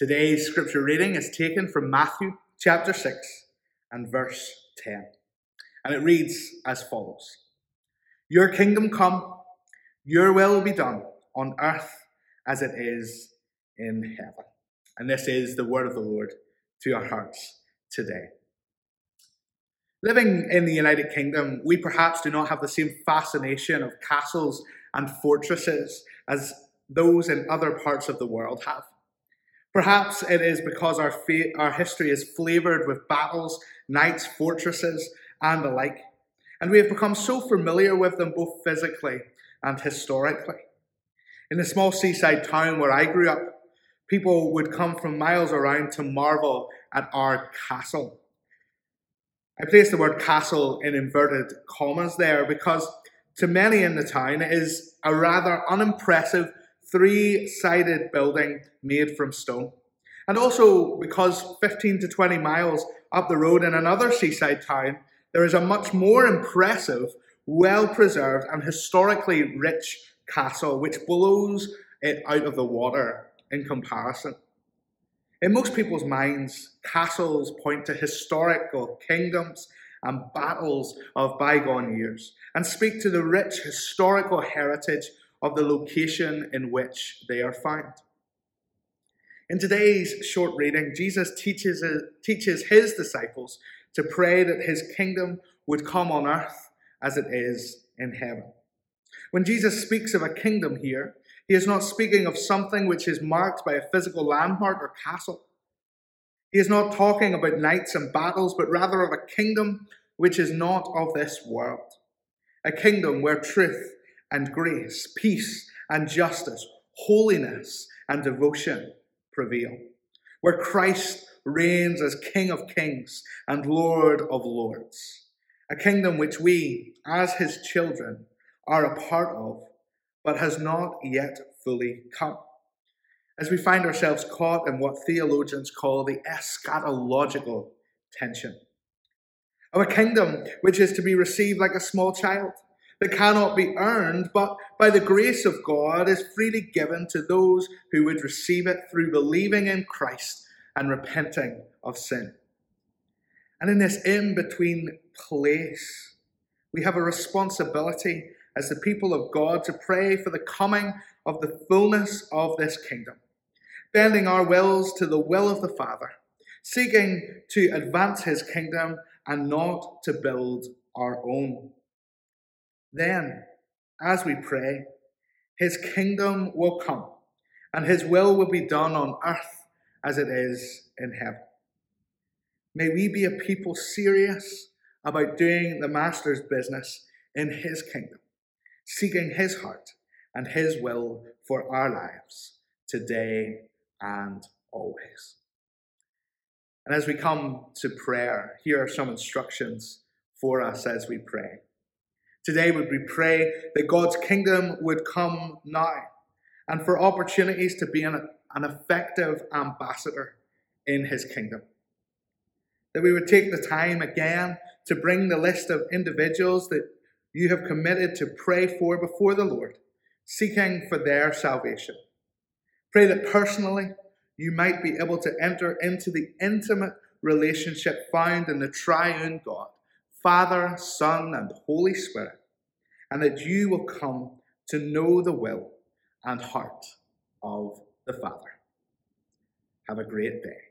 Today's scripture reading is taken from Matthew chapter 6 and verse 10. And it reads as follows Your kingdom come, your will be done on earth as it is in heaven. And this is the word of the Lord to your hearts today. Living in the United Kingdom, we perhaps do not have the same fascination of castles and fortresses as those in other parts of the world have. Perhaps it is because our, fa- our history is flavoured with battles, knights, fortresses, and the like. And we have become so familiar with them both physically and historically. In the small seaside town where I grew up, people would come from miles around to marvel at our castle. I place the word castle in inverted commas there because to many in the town it is a rather unimpressive three sided building made from stone. And also because 15 to 20 miles up the road in another seaside town, there is a much more impressive, well preserved, and historically rich castle which blows it out of the water in comparison. In most people's minds, castles point to historical kingdoms and battles of bygone years and speak to the rich historical heritage of the location in which they are found. In today's short reading, Jesus teaches, uh, teaches his disciples to pray that his kingdom would come on earth as it is in heaven. When Jesus speaks of a kingdom here, he is not speaking of something which is marked by a physical landmark or castle. He is not talking about knights and battles, but rather of a kingdom which is not of this world. A kingdom where truth and grace, peace and justice, holiness and devotion prevail, where Christ reigns as King of kings and Lord of lords, a kingdom which we, as his children, are a part of, but has not yet fully come. As we find ourselves caught in what theologians call the eschatological tension. Of a kingdom which is to be received like a small child that cannot be earned, but by the grace of God is freely given to those who would receive it through believing in Christ and repenting of sin. And in this in between place, we have a responsibility as the people of God to pray for the coming of the fullness of this kingdom, bending our wills to the will of the Father, seeking to advance his kingdom and not to build our own. Then, as we pray, his kingdom will come and his will will be done on earth as it is in heaven. May we be a people serious about doing the Master's business in his kingdom, seeking his heart and his will for our lives today and always. And as we come to prayer, here are some instructions for us as we pray. Today, would we pray that God's kingdom would come now and for opportunities to be an, an effective ambassador in his kingdom. That we would take the time again to bring the list of individuals that you have committed to pray for before the Lord, seeking for their salvation. Pray that personally you might be able to enter into the intimate relationship found in the triune God Father, Son, and Holy Spirit, and that you will come to know the will and heart of the Father. Have a great day.